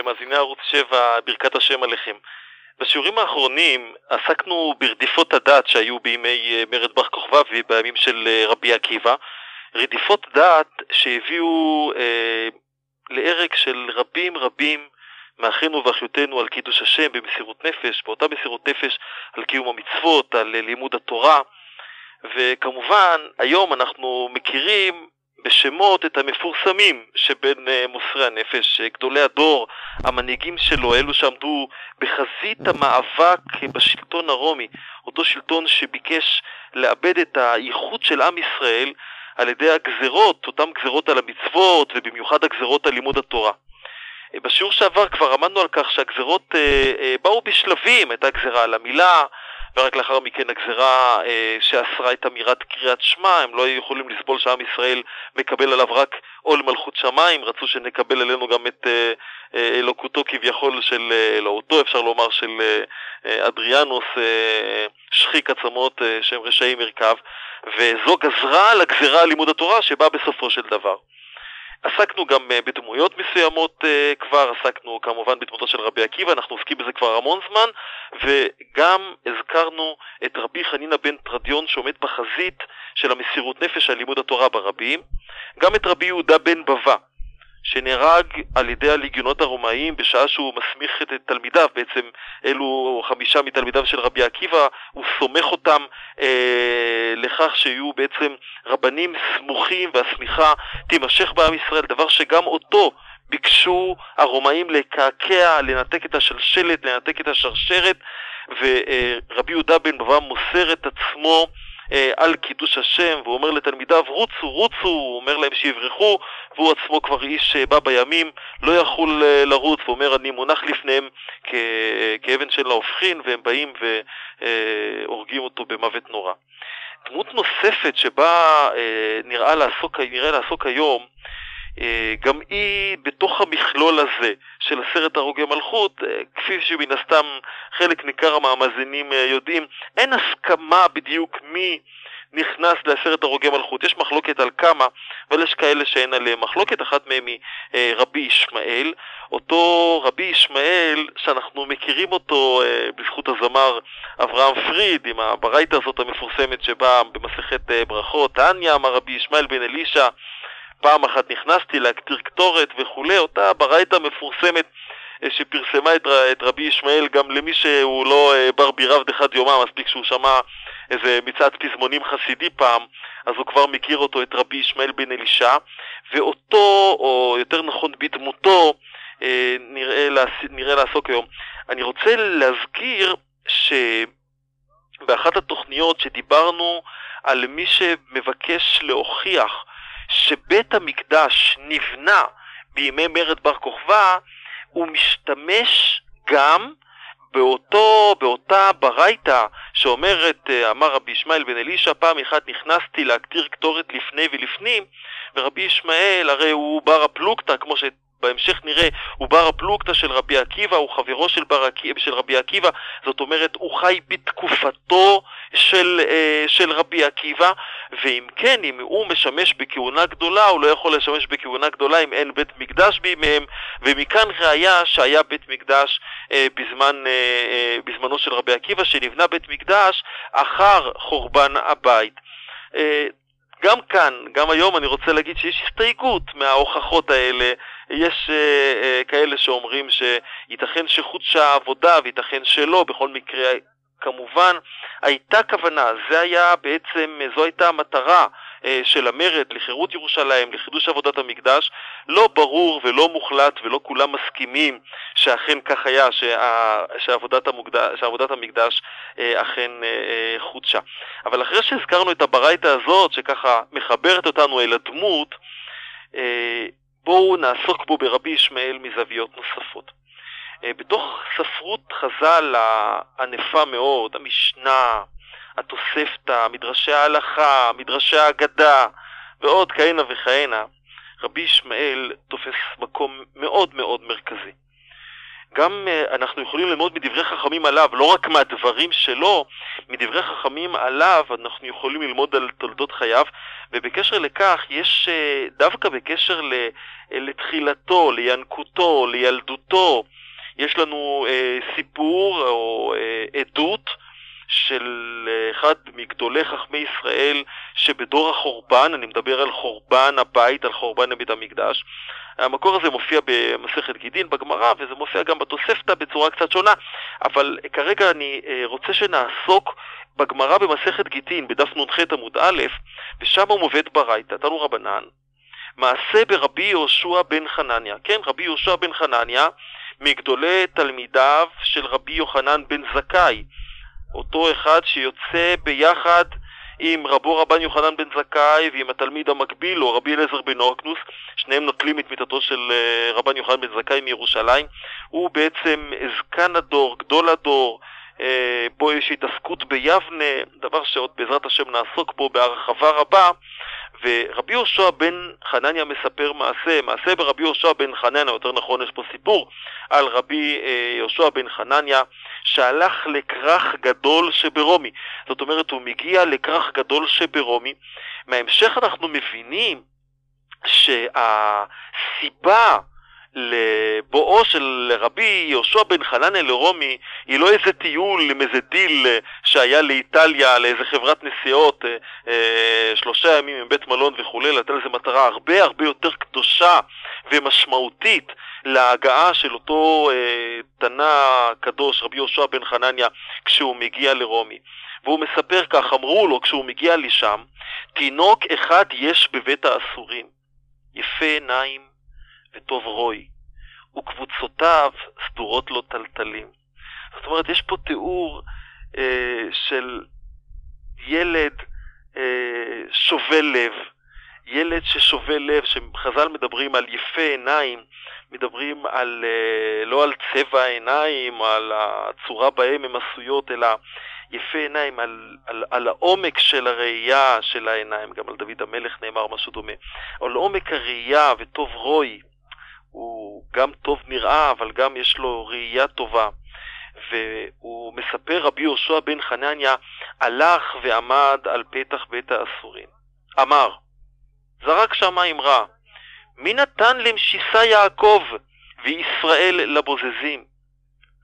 למאזיני ערוץ 7, ברכת השם עליכם. בשיעורים האחרונים עסקנו ברדיפות הדת שהיו בימי אה, מרד בר כוכבא ובימים של אה, רבי עקיבא. רדיפות דת שהביאו אה, להרג של רבים רבים מאחינו ואחיותינו על קידוש השם במסירות נפש, באותה מסירות נפש על קיום המצוות, על לימוד התורה. וכמובן, היום אנחנו מכירים בשמות את המפורסמים שבין אה, מוסרי הנפש, גדולי הדור, המנהיגים שלו, אלו שעמדו בחזית המאבק בשלטון הרומי, אותו שלטון שביקש לאבד את הייחוד של עם ישראל על ידי הגזרות, אותן גזרות על המצוות ובמיוחד הגזרות על לימוד התורה. בשיעור שעבר כבר עמדנו על כך שהגזרות אה, אה, באו בשלבים, הייתה גזרה על המילה, ורק לאחר מכן הגזרה אה, שאסרה את אמירת קריאת שמע, הם לא היו יכולים לסבול שעם ישראל מקבל עליו רק עול מלכות שמיים, רצו שנקבל עלינו גם את אה, אה, אלוקותו כביכול של, אה, אלוהותו אפשר לומר, של אה, אדריאנוס, אה, שחיק עצמות אה, שהם רשעים מרכב, וזו גזרה על הגזרה על לימוד התורה שבאה בסופו של דבר. עסקנו גם אה, בדמויות מסוימות אה, כבר, עסקנו כמובן בדמותו של רבי עקיבא, אנחנו עוסקים בזה כבר המון זמן, וגם הזכרנו את רבי חנינא בן תרדיון שעומד בחזית של המסירות נפש על לימוד התורה ברבים, גם את רבי יהודה בן בבא, שנהרג על ידי הליגיונות הרומאיים בשעה שהוא מסמיך את תלמידיו, בעצם אלו חמישה מתלמידיו של רבי עקיבא, הוא סומך אותם אה, לכך שיהיו בעצם רבנים סמוכים והסמיכה תימשך בעם ישראל, דבר שגם אותו ביקשו הרומאים לקעקע, לנתק את השלשלת, לנתק את השרשרת, ורבי יהודה בן בבא מוסר את עצמו אה, על קידוש השם, והוא אומר לתלמידיו, רוצו, רוצו, הוא אומר להם שיברחו, והוא עצמו כבר איש אה, בא בימים, לא יכול אה, לרוץ, הוא אומר, אני מונח לפניהם כאבן של ההופכין, והם באים והורגים אותו במוות נורא. דמות נוספת שבה נראה לעסוק, נראה לעסוק היום, אה, גם היא בתוך המכלול הזה של עשרת הרוגי מלכות, אה, כפי שמן הסתם חלק ניכר מהמאזינים אה, יודעים, אין הסכמה בדיוק מי נכנס לעשרת הרוגי מלכות. יש מחלוקת על כמה, אבל יש כאלה שאין עליהם מחלוקת, אחת מהם היא רבי ישמעאל. אותו רבי ישמעאל, שאנחנו מכירים אותו בזכות הזמר אברהם פריד, עם הברייתא הזאת המפורסמת שבאה במסכת ברכות, תניא אמר רבי ישמעאל בן אלישע, פעם אחת נכנסתי להקטיר קטורת וכולי, אותה ברייתא מפורסמת אה, שפרסמה את, את רבי ישמעאל גם למי שהוא לא אה, בר בירב דחד יומא, מספיק שהוא שמע איזה מצעד פזמונים חסידי פעם, אז הוא כבר מכיר אותו, את רבי ישמעאל בן אלישע, ואותו, או יותר נכון בדמותו, אה, נראה, נראה לעסוק היום. אני רוצה להזכיר שבאחת התוכניות שדיברנו על מי שמבקש להוכיח שבית המקדש נבנה בימי מרד בר כוכבא, הוא משתמש גם באותו, באותה ברייתא שאומרת, אה, אמר רבי ישמעאל בן אלישע, פעם אחת נכנסתי להקטיר קטורת לפני ולפנים, ורבי ישמעאל הרי הוא בר הפלוגתא, כמו ש... בהמשך נראה, הוא בר הפלוגתא של רבי עקיבא, הוא חברו של, בר, של רבי עקיבא, זאת אומרת, הוא חי בתקופתו של, אה, של רבי עקיבא, ואם כן, אם הוא משמש בכהונה גדולה, הוא לא יכול לשמש בכהונה גדולה אם אין בית מקדש בימיהם, ומכאן ראיה שהיה בית מקדש אה, בזמן, אה, בזמנו של רבי עקיבא, שנבנה בית מקדש אחר חורבן הבית. גם כאן, גם היום אני רוצה להגיד שיש הסתייגות מההוכחות האלה. יש uh, uh, כאלה שאומרים שייתכן שחודשה העבודה וייתכן שלא, בכל מקרה כמובן הייתה כוונה, זה היה בעצם, זו הייתה המטרה אה, של המרד לחירות ירושלים, לחידוש עבודת המקדש, לא ברור ולא מוחלט ולא כולם מסכימים שאכן כך היה, שה, שעבודת, המוקדש, שעבודת המקדש אה, אכן אה, חודשה. אבל אחרי שהזכרנו את הברייתא הזאת, שככה מחברת אותנו אל הדמות, בואו נעסוק בו ברבי ישמעאל מזוויות נוספות. אה, בתוך ספרות חז"ל הענפה מאוד, המשנה, התוספתא, מדרשי ההלכה, מדרשי האגדה ועוד כהנה וכהנה, רבי ישמעאל תופס מקום מאוד מאוד מרכזי. גם uh, אנחנו יכולים ללמוד מדברי חכמים עליו, לא רק מהדברים שלו, מדברי חכמים עליו אנחנו יכולים ללמוד על תולדות חייו, ובקשר לכך יש uh, דווקא בקשר uh, לתחילתו, לינקותו, לילדותו, יש לנו סיפור או עדות של אחד מגדולי חכמי ישראל שבדור החורבן, אני מדבר על חורבן הבית, על חורבן בית המקדש, המקור הזה מופיע במסכת גידין בגמרא וזה מופיע גם בתוספתא בצורה קצת שונה, אבל כרגע אני אה, רוצה שנעסוק בגמרא במסכת גיטין, בדף נ"ח עמוד א', ושם הוא מובאת ברייתא, תנו רבנן, מעשה ברבי יהושע בן חנניה, כן, רבי יהושע בן חנניה, מגדולי תלמידיו של רבי יוחנן בן זכאי, אותו אחד שיוצא ביחד עם רבו רבן יוחנן בן זכאי ועם התלמיד המקביל לו, רבי אליעזר בן אורקנוס, שניהם נוטלים את מיטתו של אה, רבן יוחנן בן זכאי מירושלים. הוא בעצם זקן הדור, גדול הדור, אה, בו יש התעסקות ביבנה, דבר שעוד בעזרת השם נעסוק בו בהרחבה רבה, ורבי יהושע בן חנניה מספר מעשה, מעשה ברבי יהושע בן חנניה, יותר נכון יש פה סיפור על רבי אה, יהושע בן חנניה שהלך לכרך גדול שברומי. זאת אומרת, הוא מגיע לכרך גדול שברומי. מההמשך אנחנו מבינים שהסיבה לבואו של רבי יהושע בן חנניה לרומי היא לא איזה טיול עם איזה דיל שהיה לאיטליה, לאיזה חברת נסיעות, אה, אה, שלושה ימים עם בית מלון וכולי, לתת לזה מטרה הרבה הרבה יותר קדושה ומשמעותית להגעה של אותו אה, תנא קדוש, רבי יהושע בן חנניה, כשהוא מגיע לרומי. והוא מספר כך, אמרו לו כשהוא מגיע לשם, תינוק אחד יש בבית האסורים, יפה עיניים וטוב רוי, וקבוצותיו סדורות לו טלטלים. זאת אומרת, יש פה תיאור אה, של ילד אה, שובה לב, ילד ששובה לב, שחז"ל מדברים על יפה עיניים, מדברים על, אה, לא על צבע העיניים, על הצורה בהם הן עשויות, אלא יפה עיניים, על, על, על העומק של הראייה של העיניים, גם על דוד המלך נאמר משהו דומה, על עומק הראייה וטוב רוי, הוא גם טוב נראה, אבל גם יש לו ראייה טובה. והוא מספר, רבי יהושע בן חנניה הלך ועמד על פתח בית האסורים. אמר, זרק שם אמרה, מי נתן למשיסה יעקב וישראל לבוזזים?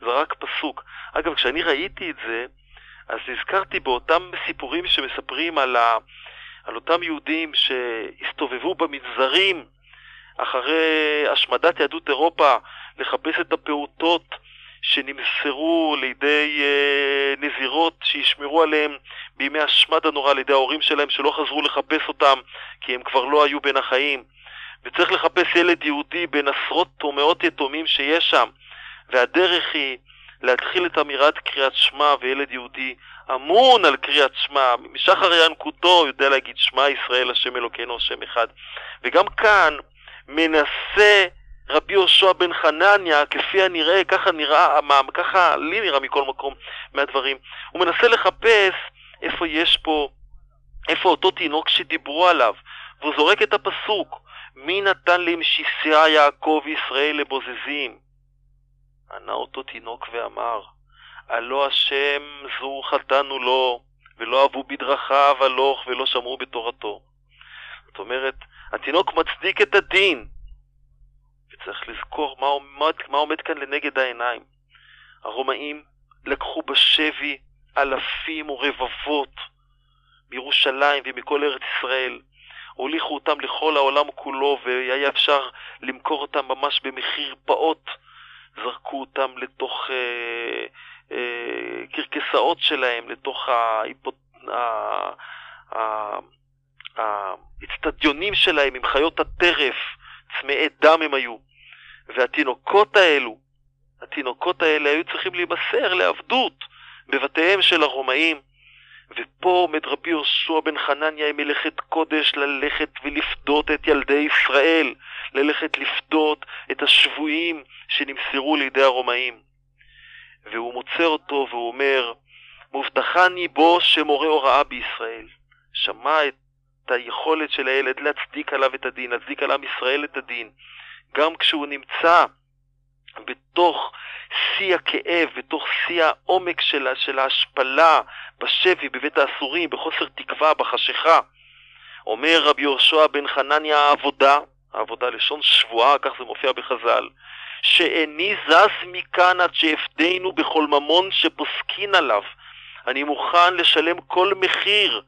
זרק פסוק. אגב, כשאני ראיתי את זה, אז נזכרתי באותם סיפורים שמספרים על, ה... על אותם יהודים שהסתובבו במנזרים אחרי השמדת יהדות אירופה לחפש את הפעוטות שנמסרו לידי אה, נזירות שישמרו עליהם בימי השמד הנורא על ידי ההורים שלהם שלא חזרו לחפש אותם כי הם כבר לא היו בין החיים. וצריך לחפש ילד יהודי בין עשרות ומאות יתומים שיש שם. והדרך היא להתחיל את אמירת קריאת שמע, וילד יהודי אמון על קריאת שמע, משחר ינקותו יודע להגיד שמע ישראל השם אלוקינו השם אחד. וגם כאן מנסה רבי יהושע בן חנניה, כפי הנראה, ככה נראה, ככה לי נראה מכל מקום מהדברים, הוא מנסה לחפש איפה יש פה, איפה אותו תינוק שדיברו עליו, והוא זורק את הפסוק, מי נתן למשיסיה יעקב ישראל לבוזזים? ענה אותו תינוק ואמר, הלא השם זו חטאנו לו, ולא אהבו בדרכיו הלוך ולא שמעו בתורתו. זאת אומרת, התינוק מצדיק את הדין, וצריך לזכור מה עומד, מה עומד כאן לנגד העיניים. הרומאים לקחו בשבי אלפים ורבבות מירושלים ומכל ארץ ישראל, הוליכו אותם לכל העולם כולו והיה אפשר למכור אותם ממש במחיר פעוט. זרקו אותם לתוך אה, אה, קרקסאות שלהם, לתוך האצטדיונים שלהם עם חיות הטרף, צמאי דם הם היו. והתינוקות האלו, התינוקות האלה היו צריכים להימסר לעבדות בבתיהם של הרומאים. ופה עומד רבי יהושע בן חנניה עם מלאכת קודש ללכת ולפדות את ילדי ישראל, ללכת לפדות את השבויים שנמסרו לידי הרומאים. והוא מוצא אותו והוא אומר, מובטחני בו שמורה הוראה בישראל. שמע את היכולת של הילד להצדיק עליו את הדין, להצדיק על עם ישראל את הדין, גם כשהוא נמצא בתוך שיא הכאב, בתוך שיא העומק של, של ההשפלה, בשבי, בבית האסורים, בחוסר תקווה, בחשיכה. אומר רבי יהושע בן חנניה העבודה, העבודה לשון שבועה, כך זה מופיע בחז"ל, שאיני זז מכאן עד שאפדנו בכל ממון שפוסקין עליו. אני מוכן לשלם כל מחיר,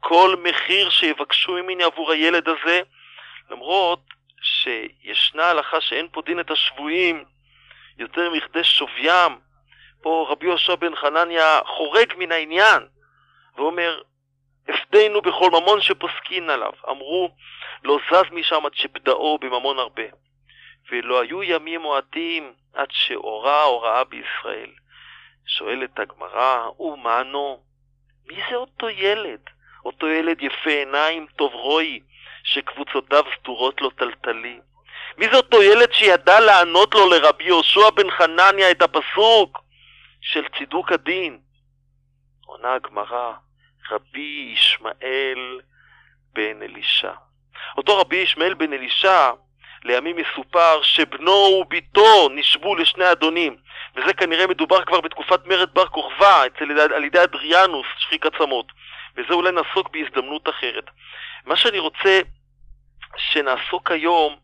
כל מחיר שיבקשו ממני עבור הילד הזה, למרות שישנה הלכה שאין פה דין את השבויים יותר מכדי שוויים. פה רבי יהושע בן חנניה חורג מן העניין ואומר, אפדנו בכל ממון שפוסקין עליו. אמרו, לא זז משם עד שפדאו בממון הרבה. ולא היו ימים מועטים עד שהורה הוראה בישראל. שואלת הגמרא, ומענו, מי זה אותו ילד? אותו ילד יפה עיניים, טוב רואי, שקבוצותיו סתורות לו טלטלי. מי זה אותו ילד שידע לענות לו לרבי יהושע בן חנניה את הפסוק של צידוק הדין? עונה הגמרא, רבי ישמעאל בן אלישע. אותו רבי ישמעאל בן אלישע, לימים מסופר שבנו וביתו נשבו לשני אדונים, וזה כנראה מדובר כבר בתקופת מרד בר כוכבא, על ידי אדריאנוס, שחיק עצמות, וזה אולי נעסוק בהזדמנות אחרת. מה שאני רוצה שנעסוק היום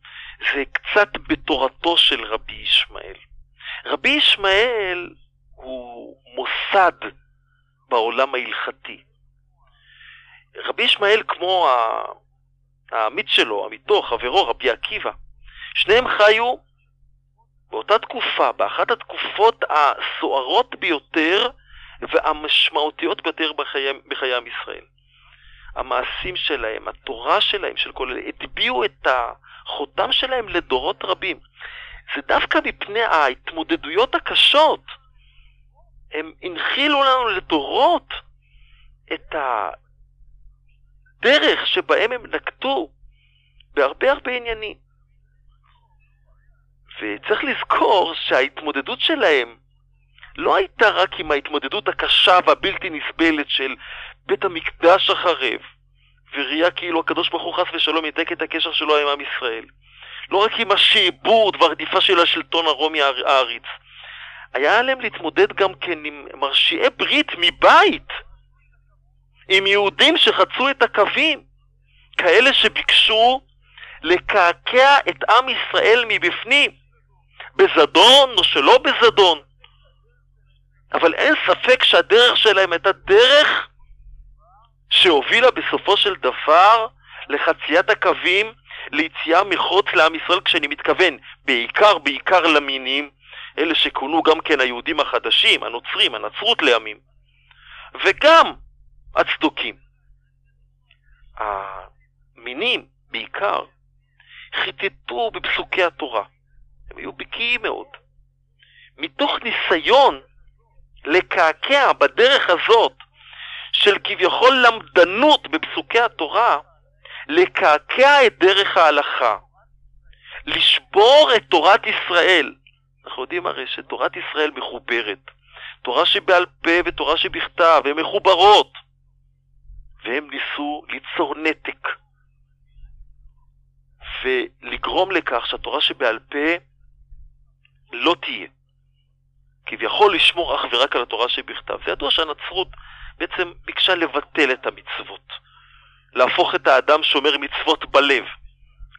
זה קצת בתורתו של רבי ישמעאל. רבי ישמעאל הוא מוסד בעולם ההלכתי. רבי ישמעאל כמו העמית שלו, עמיתו, חברו, רבי עקיבא, שניהם חיו באותה תקופה, באחת התקופות הסוערות ביותר והמשמעותיות ביותר בחיי, בחיי עם ישראל. המעשים שלהם, התורה שלהם, של כל אלה, הטביעו את החותם שלהם לדורות רבים. זה דווקא מפני ההתמודדויות הקשות. הם הנחילו לנו לדורות את הדרך שבהם הם נקטו בהרבה הרבה עניינים. וצריך לזכור שההתמודדות שלהם לא הייתה רק עם ההתמודדות הקשה והבלתי נסבלת של בית המקדש החרב, וראייה כאילו הקדוש ברוך הוא חס ושלום ידק את הקשר שלו עם עם ישראל. לא רק עם השעבוד והרדיפה של השלטון הרומי העריץ. היה עליהם להתמודד גם כן עם מרשיעי ברית מבית, עם יהודים שחצו את הקווים, כאלה שביקשו לקעקע את עם ישראל מבפנים, בזדון או שלא בזדון. אבל אין ספק שהדרך שלהם הייתה דרך שהובילה בסופו של דבר לחציית הקווים, ליציאה מחוץ לעם ישראל, כשאני מתכוון בעיקר בעיקר למינים, אלה שכונו גם כן היהודים החדשים, הנוצרים, הנצרות לימים, וגם הצדוקים. המינים, בעיקר, חיטטו בפסוקי התורה. הם היו בקיאים מאוד. מתוך ניסיון לקעקע בדרך הזאת של כביכול למדנות בפסוקי התורה, לקעקע את דרך ההלכה, לשבור את תורת ישראל. אנחנו יודעים הרי שתורת ישראל מחוברת. תורה שבעל פה ותורה שבכתב, הן מחוברות. והם ניסו ליצור נתק ולגרום לכך שהתורה שבעל פה לא תהיה. כביכול לשמור אך ורק על התורה שבכתב. זה ידוע שהנצרות בעצם ביקשה לבטל את המצוות, להפוך את האדם שומר מצוות בלב.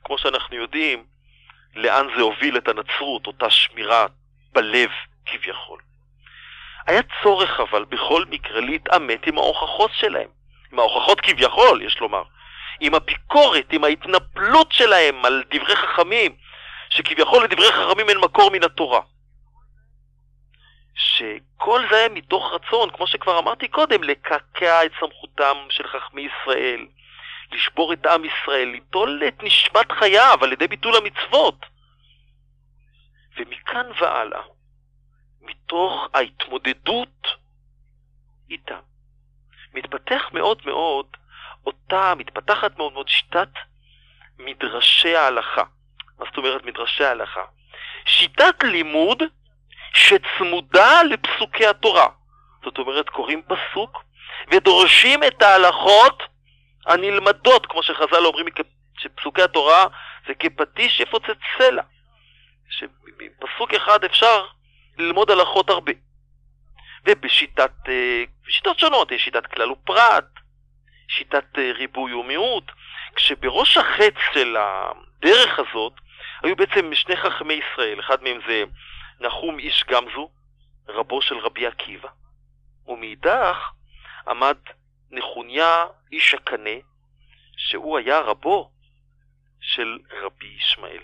כמו שאנחנו יודעים, לאן זה הוביל את הנצרות, אותה שמירה בלב כביכול. היה צורך אבל בכל מקרה להתעמת עם ההוכחות שלהם, עם ההוכחות כביכול, יש לומר, עם הביקורת, עם ההתנפלות שלהם על דברי חכמים, שכביכול לדברי חכמים אין מקור מן התורה. שכל זה היה מתוך רצון, כמו שכבר אמרתי קודם, לקעקע את סמכותם של חכמי ישראל, לשבור את עם ישראל, ליטול את נשמת חייו על ידי ביטול המצוות. ומכאן והלאה, מתוך ההתמודדות איתם, מתפתח מאוד מאוד אותה, מתפתחת מאוד מאוד שיטת מדרשי ההלכה. מה זאת אומרת מדרשי ההלכה? שיטת לימוד שצמודה לפסוקי התורה. זאת אומרת, קוראים פסוק ודורשים את ההלכות הנלמדות, כמו שחז"ל אומרים שפסוקי התורה זה כפטיש יפוצץ סלע. שבפסוק אחד אפשר ללמוד הלכות הרבה. ובשיטת, בשיטות שונות, יש שיטת כלל ופרט, שיטת ריבוי ומיעוט, כשבראש החץ של הדרך הזאת היו בעצם שני חכמי ישראל, אחד מהם זה נחום איש גמזו, רבו של רבי עקיבא, ומאידך עמד נחוניה איש הקנה, שהוא היה רבו של רבי ישמעאל.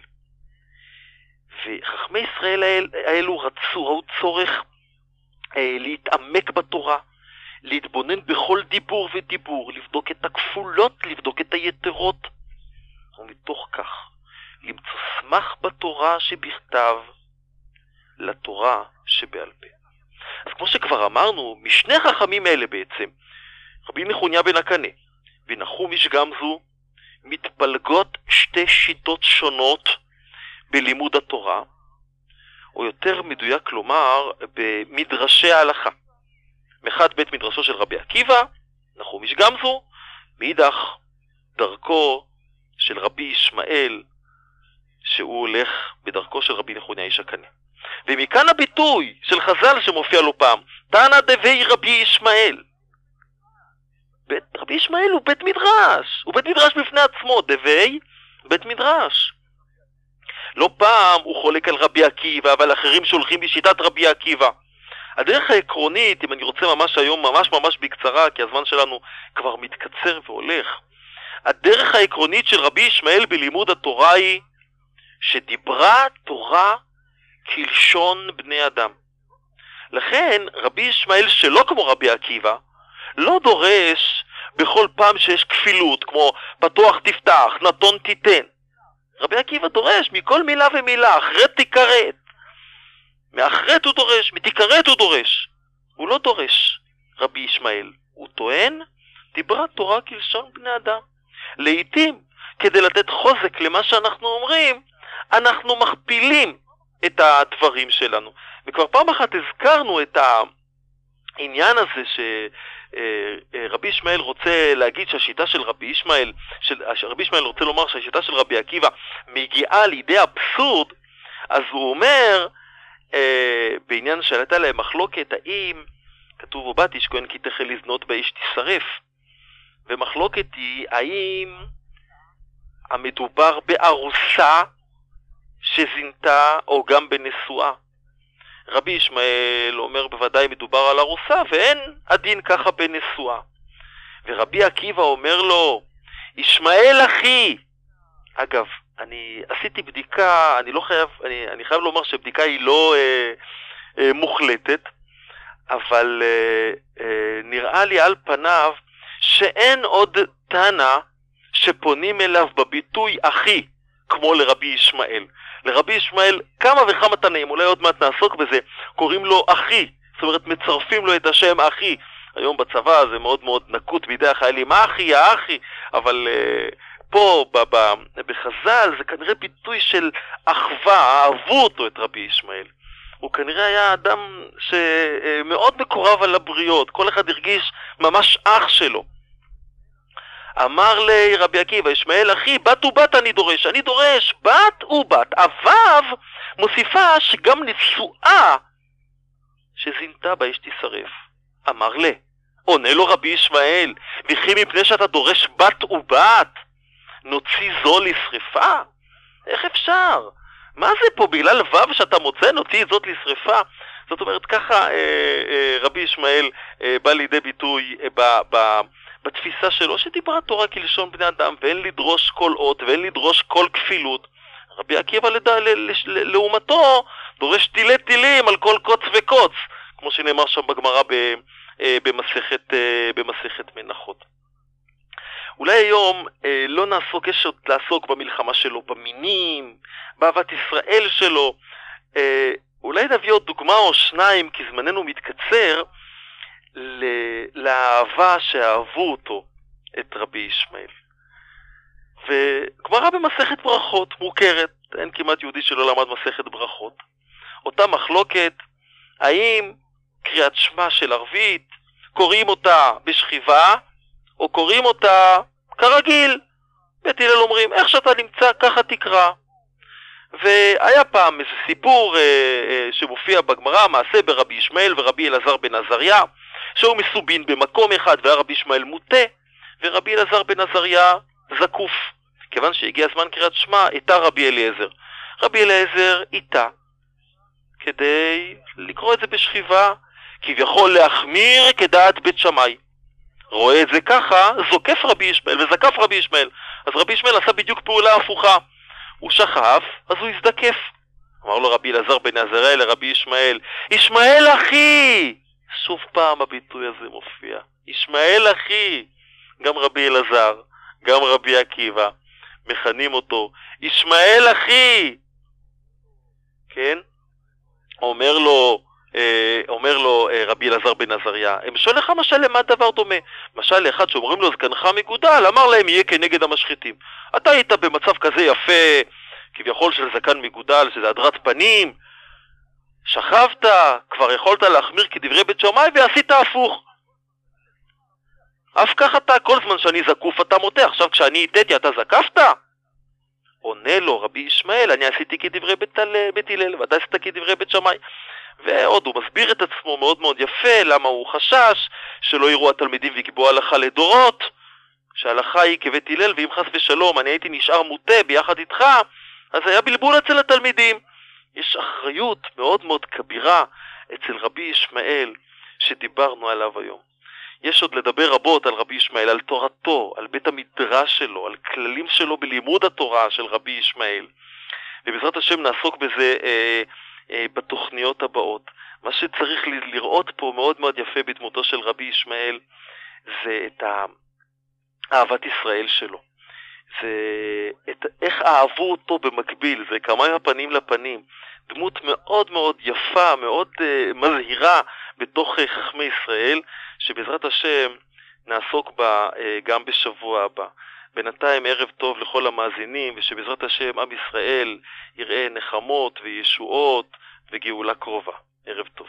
וחכמי ישראל האלו רצו, ראו צורך אה, להתעמק בתורה, להתבונן בכל דיבור ודיבור, לבדוק את הכפולות, לבדוק את היתרות, ומתוך כך למצוא סמך בתורה שבכתב לתורה שבעל פה. אז כמו שכבר אמרנו, משני חכמים אלה בעצם, רבי נחוניה בן הקנה ונחום איש גמזו, מתפלגות שתי שיטות שונות בלימוד התורה, או יותר מדויק לומר, במדרשי ההלכה. מחד בית מדרשו של רבי עקיבא, נחום איש גמזו, מאידך דרכו של רבי ישמעאל, שהוא הולך בדרכו של רבי נחוניה איש הקנה. ומכאן הביטוי של חז"ל שמופיע לו פעם, תנא דבי רבי ישמעאל. בית, רבי ישמעאל הוא בית מדרש, הוא בית מדרש בפני עצמו, דבי בית מדרש. לא פעם הוא חולק על רבי עקיבא ועל אחרים שהולכים בשיטת רבי עקיבא. הדרך העקרונית, אם אני רוצה ממש היום, ממש ממש בקצרה, כי הזמן שלנו כבר מתקצר והולך, הדרך העקרונית של רבי ישמעאל בלימוד התורה היא שדיברה תורה כלשון בני אדם. לכן רבי ישמעאל שלא כמו רבי עקיבא, לא דורש בכל פעם שיש כפילות, כמו פתוח תפתח, נתון תיתן. רבי עקיבא דורש מכל מילה ומילה, אחרת תיכרת. מאחרת הוא דורש, מתיכרת הוא דורש. הוא לא דורש, רבי ישמעאל. הוא טוען, דיברה תורה כלשון בני אדם. לעתים, כדי לתת חוזק למה שאנחנו אומרים, אנחנו מכפילים את הדברים שלנו. וכבר פעם אחת הזכרנו את העניין הזה שרבי ישמעאל רוצה להגיד שהשיטה של רבי ישמעאל, של, רבי ישמעאל רוצה לומר שהשיטה של רבי עקיבא מגיעה לידי אבסורד, אז הוא אומר אה, בעניין שהייתה להם מחלוקת האם כתוב ובת איש כהן כי תחל לזנות באיש תשרף ומחלוקת היא האם המדובר בארוסה שזינתה או גם בנשואה. רבי ישמעאל אומר בוודאי מדובר על ארוסה ואין הדין ככה בנשואה. ורבי עקיבא אומר לו, ישמעאל אחי, אגב, אני עשיתי בדיקה, אני לא חייב, אני, אני חייב לומר שבדיקה היא לא אה, אה, מוחלטת, אבל אה, אה, נראה לי על פניו שאין עוד תנא שפונים אליו בביטוי אחי, כמו לרבי ישמעאל. לרבי ישמעאל כמה וכמה תנאים, אולי עוד מעט נעסוק בזה, קוראים לו אחי, זאת אומרת מצרפים לו את השם אחי. היום בצבא זה מאוד מאוד נקוט בידי החיילים, אחי, האחי, אבל uh, פה ב- ב- בחז"ל זה כנראה ביטוי של אחווה, אהבו אותו את רבי ישמעאל. הוא כנראה היה אדם שמאוד מקורב על הבריות, כל אחד הרגיש ממש אח שלו. אמר לי רבי עקיבא, ישמעאל אחי, בת ובת אני דורש, אני דורש בת ובת. הוו מוסיפה שגם נשואה שזינתה באש תישרף. אמר לי, עונה לו רבי ישמעאל, וכי מפני שאתה דורש בת ובת, נוציא זו לשרפה? איך אפשר? מה זה פה, בגלל וו שאתה מוצא נוציא זאת לשרפה? זאת אומרת, ככה אה, אה, רבי ישמעאל אה, בא לידי ביטוי אה, ב... ב בתפיסה שלו שדיברה תורה כלשון בני אדם ואין לדרוש כל אות ואין לדרוש כל כפילות. רבי עקיבא לדע, לעומתו דורש תילי תילים על כל קוץ וקוץ, כמו שנאמר שם בגמרא אה, במסכת, אה, במסכת מנחות. אולי היום אה, לא נעסוק, יש עוד לעסוק במלחמה שלו במינים, באהבת ישראל שלו, אולי נביא עוד דוגמה או שניים כי זמננו מתקצר, לאהבה שאהבו אותו, את רבי ישמעאל. וגמרא במסכת ברכות, מוכרת, אין כמעט יהודי שלא למד מסכת ברכות. אותה מחלוקת, האם קריאת שמע של ערבית, קוראים אותה בשכיבה, או קוראים אותה כרגיל. בית הלל אומרים, איך שאתה נמצא, ככה תקרא. והיה פעם איזה סיפור אה, אה, שמופיע בגמרא, מעשה ברבי ישמעאל ורבי אלעזר בן עזריה, שהיו מסובין במקום אחד והיה רבי ישמעאל מוטה, ורבי אלעזר בן עזריה זקוף. כיוון שהגיע זמן קריאת שמע, איתה רבי אליעזר. רבי אליעזר איתה, כדי לקרוא את זה בשכיבה, כביכול להחמיר כדעת בית שמאי. רואה את זה ככה, זוקף רבי ישמעאל וזקף רבי ישמעאל. אז רבי ישמעאל עשה בדיוק פעולה הפוכה. הוא שכב, אז הוא הזדקף. אמר לו רבי אלעזר בן עזריה לרבי ישמעאל, ישמעאל אחי! שוב פעם הביטוי הזה מופיע. ישמעאל אחי! גם רבי אלעזר, גם רבי עקיבא, מכנים אותו, ישמעאל אחי! כן? אומר לו, אה, אומר לו אה, רבי אלעזר בן עזריה, הם שואל לך משל למה דבר דומה? משל לאחד שאומרים לו זקנך מגודל, אמר להם יהיה כנגד המשחיתים. אתה היית במצב כזה יפה, כביכול של זקן מגודל, שזה הדרת פנים, שכבת, כבר יכולת להחמיר כדברי בית שמאי ועשית הפוך. אף כך אתה, כל זמן שאני זקוף אתה מותח, עכשיו כשאני איתתי אתה זקפת? עונה לו רבי ישמעאל, אני עשיתי כדברי בית הלל ואתה עשית כדברי בית שמאי. ועוד הוא מסביר את עצמו מאוד מאוד יפה, למה הוא חשש שלא יראו התלמידים ויקבעו הלכה לדורות, שההלכה היא כבית הלל, ואם חס ושלום אני הייתי נשאר מוטה ביחד איתך, אז היה בלבול אצל התלמידים. יש אחריות מאוד מאוד כבירה אצל רבי ישמעאל שדיברנו עליו היום. יש עוד לדבר רבות על רבי ישמעאל, על תורתו, על בית המדרש שלו, על כללים שלו בלימוד התורה של רבי ישמעאל. ובעזרת השם נעסוק בזה אה, אה, בתוכניות הבאות. מה שצריך לראות פה מאוד מאוד יפה בדמותו של רבי ישמעאל זה את אהבת ישראל שלו. זה את, איך אהבו אותו במקביל, זה כמה הפנים לפנים. דמות מאוד מאוד יפה, מאוד uh, מזהירה בתוך uh, חכמי ישראל, שבעזרת השם נעסוק בה uh, גם בשבוע הבא. בינתיים ערב טוב לכל המאזינים, ושבעזרת השם עם ישראל יראה נחמות וישועות וגאולה קרובה. ערב טוב.